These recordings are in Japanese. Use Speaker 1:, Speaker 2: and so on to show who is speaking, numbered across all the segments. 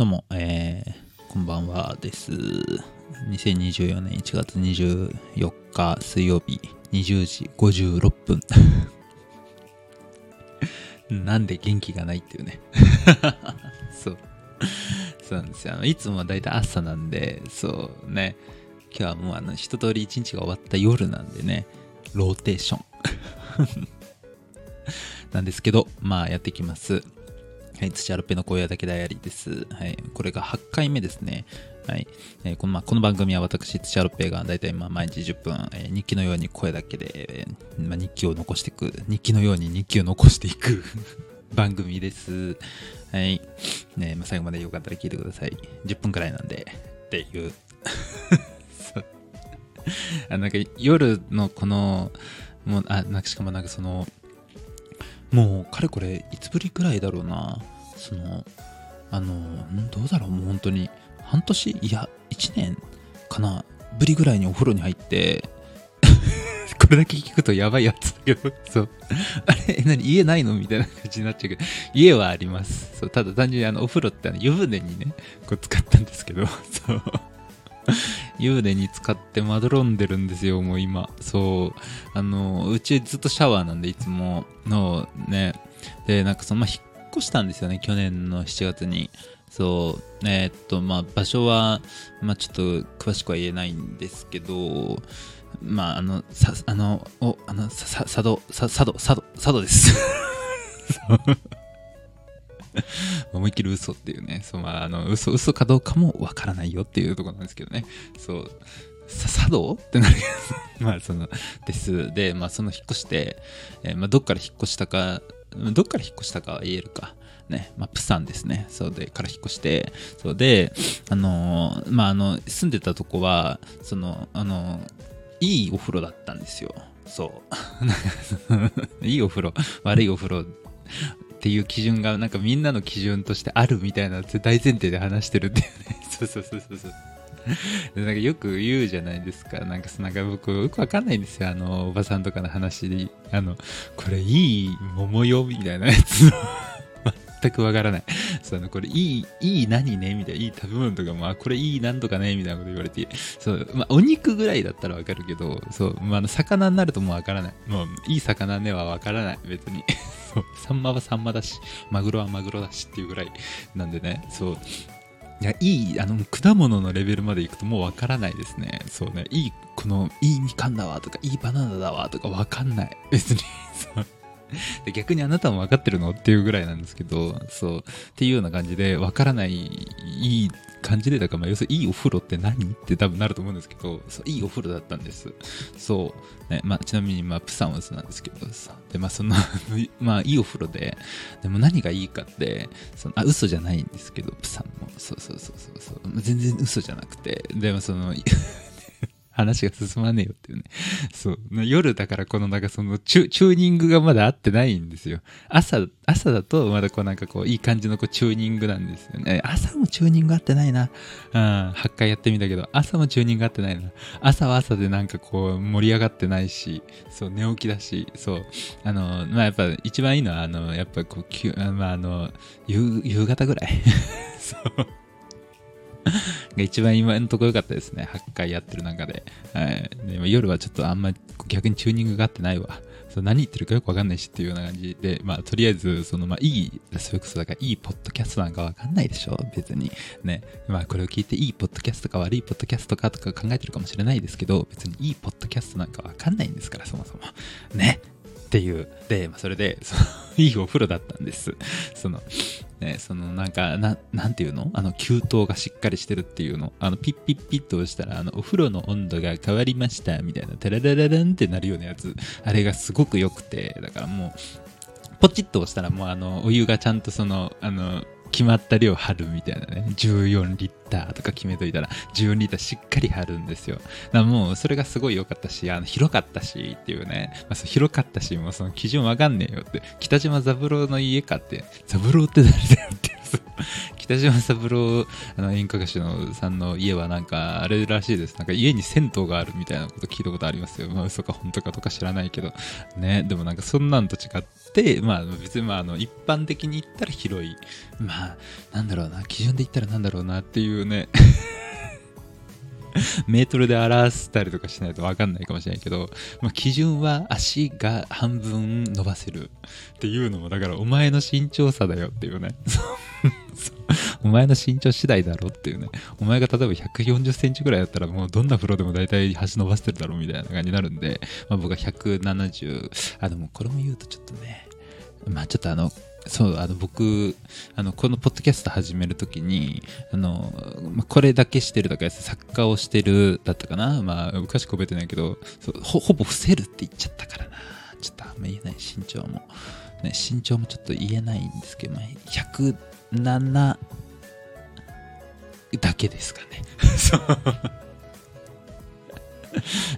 Speaker 1: どうも、えー、こんばんはです。2024年1月24日水曜日20時56分。なんで元気がないっていうね。そう。そうなんですよ。あのいつもはだいたい朝なんで、そうね。今日はもうあの一通り一日が終わった夜なんでね、ローテーション。なんですけど、まあやっていきます。はい、土アルペの声だけダイアリーです。はい、これが8回目ですね。はい、えーこのまあこの番組は私、土アルペがだいたいまあ毎日10分、えー日記のように声だけで、えーまあ、日記を残していく、日記のように日記を残していく 番組です。はい、ねまあ、最後までよかったら聞いてください。10分くらいなんで、っていう。そう あなんか夜のこの、もう、あ、なんかしかもなんかその、もうかれこれいつぶりぐらいだろうな。そのあのどうだろう。もう本当に半年いや1年かなぶりぐらいにお風呂に入って これだけ聞くとやばいやつだけどそう。あれ何家ないのみたいな感じになっちゃうけど家はあります。そうただ単純にあのお風呂ってあの湯船にねこう使ったんですけどそう。湯船に使ってまどろんでるんですよ、もう今。そう。あの、うちずっとシャワーなんで、いつものね。で、なんかその、ま、引っ越したんですよね、去年の7月に。そう。えーっと、まあ、場所は、まあ、ちょっと詳しくは言えないんですけど、まあ、あの、さ、あの、お、あの、さ、さ、佐渡、佐渡、佐渡、佐渡です。思いっきり嘘っていうね、そう、まあ、あの、嘘、嘘かどうかもわからないよっていうところなんですけどね。そう、さ、茶道ってなるけど、まあ、その、です。で、まあ、その引っ越して、えーまあ、どっから引っ越したか、どっから引っ越したかは言えるか。ね、まあ、プサンですね。そうで、から引っ越して、そうで、あのーまあ、あの、住んでたとこは、その、あのーいいお風呂だったんですよ。そう。いいお風呂、悪いお風呂っていう基準がなんかみんなの基準としてあるみたいな大前提で話してるっていうね。そうそうそうそうそう。でなんかよく言うじゃないですか。なんかなんか僕よくわかんないんですよ。あのおばさんとかの話で。あのこれいい桃よみたいなやつ全くわからない。そのこれいいいい何ねみたいな。いい食べ物とかもあこれいいなんとかねみたいなこと言われて。そう、まあ、お肉ぐらいだったらわかるけどそう、まあ、魚になるともうわからない。もういい魚ねはわからない。別に。そう。サンマはサンマだしマグロはマグロだしっていうぐらいなんでね。そう。いやいいあの果物のレベルまでいくともうわからないですね。そうね。いいこのいいみかんだわとかいいバナナだわとかわかんない。別にそう。で逆にあなたも分かってるの？っていうぐらいなんですけどそう。っていうような感じで分からないいい感じでだからまあ要するにいいお風呂って何？って多分なると思うんですけどそういいお風呂だったんです。そう、ねまあ、ちなみにまあプサンはそうなんですけどさでまあその まあいいお風呂ででも何がいいかってそのあ嘘じゃないんですけどプサンも。そうそうそうそうそう。全然嘘じゃなくて。でもその話が進まねえよっていうね。そう。夜だからこのなんかそのチュチューニングがまだ合ってないんですよ。朝、朝だとまだこうなんかこういい感じのこうチューニングなんですよね。朝もチューニング合ってないな。うん。8回やってみたけど、朝もチューニング合ってないな。朝は朝でなんかこう盛り上がってないし、そう、寝起きだし、そう。あの、まあやっぱ一番いいのは、あの、やっぱこう、きゅまああの、夕夕方ぐらい。そう。が一番今のところ良かったですね。8回やってる中で。はい。で夜はちょっとあんまり逆にチューニングが合ってないわ。そ何言ってるかよくわかんないしっていうような感じで、まあとりあえず、そのまあいい、それこそだからいいポッドキャストなんかわかんないでしょ？別に。ね。まあこれを聞いていいポッドキャストか悪いポッドキャストかとか考えてるかもしれないですけど、別にいいポッドキャストなんかわかんないんですから、そもそも。ね。っていう。で、まあ、それで、そのいいお風呂だったんです。その、ね、そのなんか、ななんていうの？あの、給湯がしっかりしてるっていうの。あの、ピッピッピッと押したら、あの、お風呂の温度が変わりました、みたいな、タラララランってなるようなやつ。あれがすごく良くて、だからもう、ポチッと押したらもうあの、お湯がちゃんとその、あの、決まった量貼るみたいなね。14リッターとか決めといたら、14リッターしっかり貼るんですよ。だもう、それがすごい良かったし、あの、広かったし、っていうね。まあ、そ広かったし、もうその基準わかんねえよって。北島三郎の家かって、三郎って誰だよって。北島三郎あの演歌歌手のさんの家はなんかあれらしいです。なんか家に銭湯があるみたいなこと聞いたことありますよ。まあ嘘か本当かとか知らないけど。ねでもなんかそんなんと違ってまあ別にまああの一般的に言ったら広い。まあなんだろうな基準で言ったらなんだろうなっていうね。メートルで表したりとかしないと分かんないかもしれないけど、まあ、基準は足が半分伸ばせるっていうのも、だからお前の身長差だよっていうね。お前の身長次第だろっていうね。お前が例えば140センチぐらいだったらもうどんな風呂でも大体端伸ばしてるだろうみたいな感じになるんで、まあ、僕は170、あ、でもこれも言うとちょっとね、まあちょっとあの、そう、あの、僕、あの、このポッドキャスト始めるときに、あの、まあ、これだけしてるとか、作家をしてるだったかなまあ、詳しく覚えてないけど、ほほぼ伏せるって言っちゃったからな。ちょっとあんま言えない、身長も。ね、身長もちょっと言えないんですけど、まあ、107だけですかね。そう。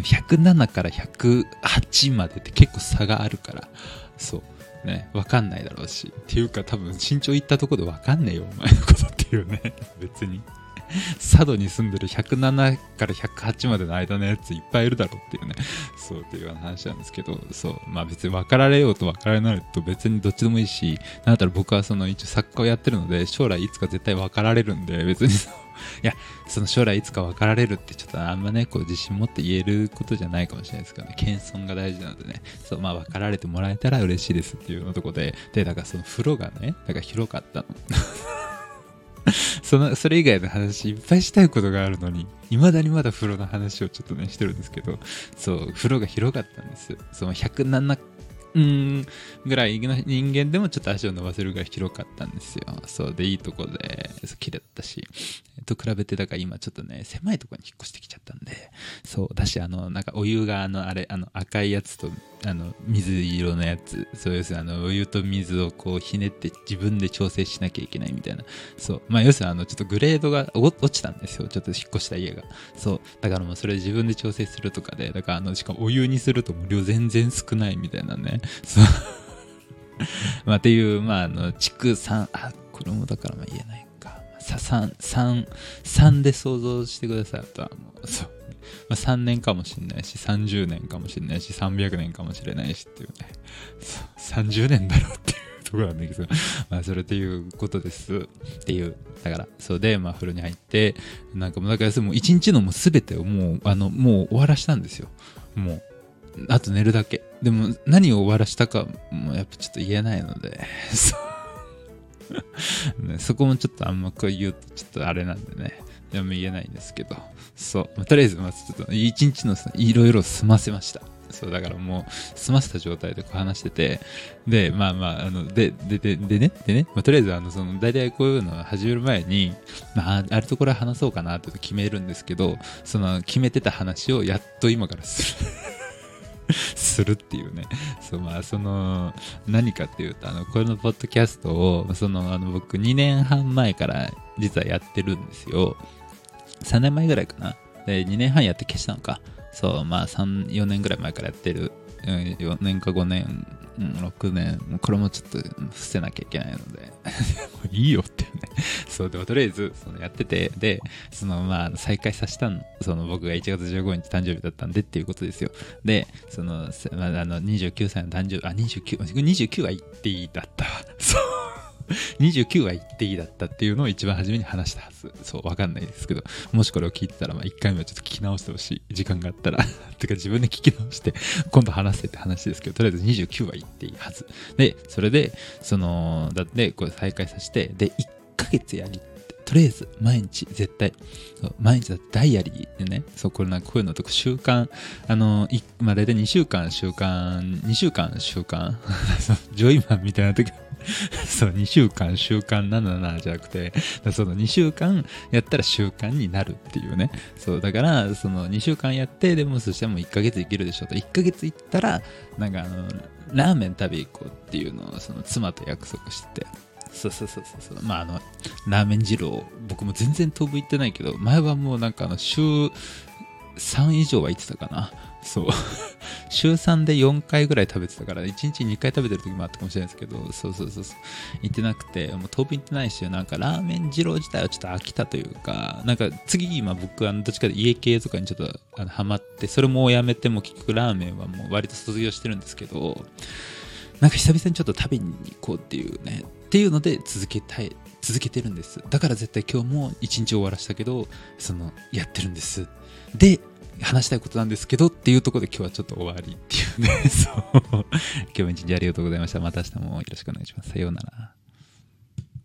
Speaker 1: 107から108までって結構差があるから、そう。ね、わかんないだろうし。っていうか多分身長いったとこでわかんねえよ、お前のことっていうね。別に。佐渡に住んでる107から108までの間のやついっぱいいるだろうっていうね。そうっていう話なんですけど、そう。まあ別に分かられようと分かられないと別にどっちでもいいし、なんだったら僕はその一応作家をやってるので、将来いつか絶対分かられるんで、別に いや、その将来いつか分かられるってちょっとあんまね、こう自信持って言えることじゃないかもしれないですからね、謙遜が大事なのでね、そう、まあ分かられてもらえたら嬉しいですっていうのとこで、で、だからその風呂がね、だから広かったの。その、それ以外の話いっぱいしたいことがあるのに、未だにまだ風呂の話をちょっとね、してるんですけど、そう、風呂が広かったんです。その107うんぐらいの人間でもちょっと足を伸ばせるぐらい広かったんですよ。そうで、いいとこで、綺麗だったし。と比べて、だから今ちょっとね、狭いところに引っ越してきちゃったんで、そう、だし、あの、なんかお湯が、あの、あれ、あの、赤いやつと、あの、水色のやつ、そうですあの、お湯と水をこうひねって自分で調整しなきゃいけないみたいな。そう。まあ、要するに、あの、ちょっとグレードが落ちたんですよ。ちょっと引っ越した家が。そう。だからもうそれ自分で調整するとかで、だからあの、しかもお湯にすると無料全然少ないみたいなね。そう。まあ、っていう、まあ、あの、築3、あ、これもだからまあ言えない3、3、3で想像してください。あとはもう、そう。まあ、3年かもしれないし、30年かもしれないし、300年かもしれないしっていうね。30年だろうっていうところなんだけど、まあ、それっていうことです。っていう。だから、そうで、まあ、風呂に入って、なんかもう、だからもう一日のもう全てをもう、あの、もう終わらしたんですよ。もう。あと寝るだけ。でも何を終わらしたかもやっぱちょっと言えないので、ね、そこもちょっとあんまこう言うとちょっとあれなんでね、でも言えないんですけど、そう、とりあえずまずちょっと一日のいろいろ済ませました。そう、だからもう、済ませた状態でこう話してて、で、まあまあ、あの、で、で、で、でね、でね、まあ、とりあえず、あの、その、大体こういうのを始める前に、まあ、あるところ話そうかなって決めるんですけど、その、決めてた話をやっと今からする。するっていうね。そう、まあ、その、何かっていうと、あの、このポッドキャストを、その、あの、僕2年半前から実はやってるんですよ。3年前ぐらいかな。で、2年半やって消したのか。そう、まあ、3、4年ぐらい前からやってる。4年か5年うん、6年、これもちょっと伏せなきゃいけないのでもう いいよってねそう、でもとりあえず、そのやってて、で、そのまあ、再開させたの、その僕が1月15日誕生日だったんでっていうことですよ。で、その、まあ、あの、29歳の誕生日、あ、29、29はいっていいだった。そう。29は言っていいだったっていうのを一番初めに話したはず。そう、わかんないですけど、もしこれを聞いてたら、まあ1回目はちょっと聞き直してほしい。時間があったら。てか自分で聞き直して、今度話せって話ですけど、とりあえず29は言っていいはず。で、それで、その、だって、これ再開させて、で、1ヶ月やりとりあえず毎日絶対毎日だってダイアリーでねそうこれなんかこういうのとか習慣あのいまあ大体2週間習慣2週間習慣 ジョイマンみたいな時 そう、2週間習慣77じゃなくて、その2週間やったら習慣になるっていうね。そう、だから、その2週間やって、でもそしてもう1ヶ月いけるでしょと。1ヶ月行ったら、なんかあの、ラーメン食べ行こうっていうのを、その妻と約束してて。そうそうそうそう。まああの、ラーメン汁を、僕も全然飛ぶ行ってないけど、前はもうなんかあの、週3以上は行ってたかな。そう。週3で4回ぐらい食べてたから、1日2回食べてる時もあったかもしれないですけど、そうそうそうそう、行ってなくて、もう当分行ってないし、なんかラーメン二郎自体はちょっと飽きたというか、なんか次今僕、あのどっちかで家系とかにちょっとあのハマって、それもやめても結局ラーメンはもう割と卒業してるんですけど、なんか久々にちょっと食べに行こうっていうね、っていうので続けたい、続けてるんです。だから絶対今日も一日終わらしたけど、その、やってるんです。で、話したいことなんですけどっていうところで今日はちょっと終わりっていうね、そう。今日も一日ありがとうございました。また明日もよろしくお願いします。さようなら。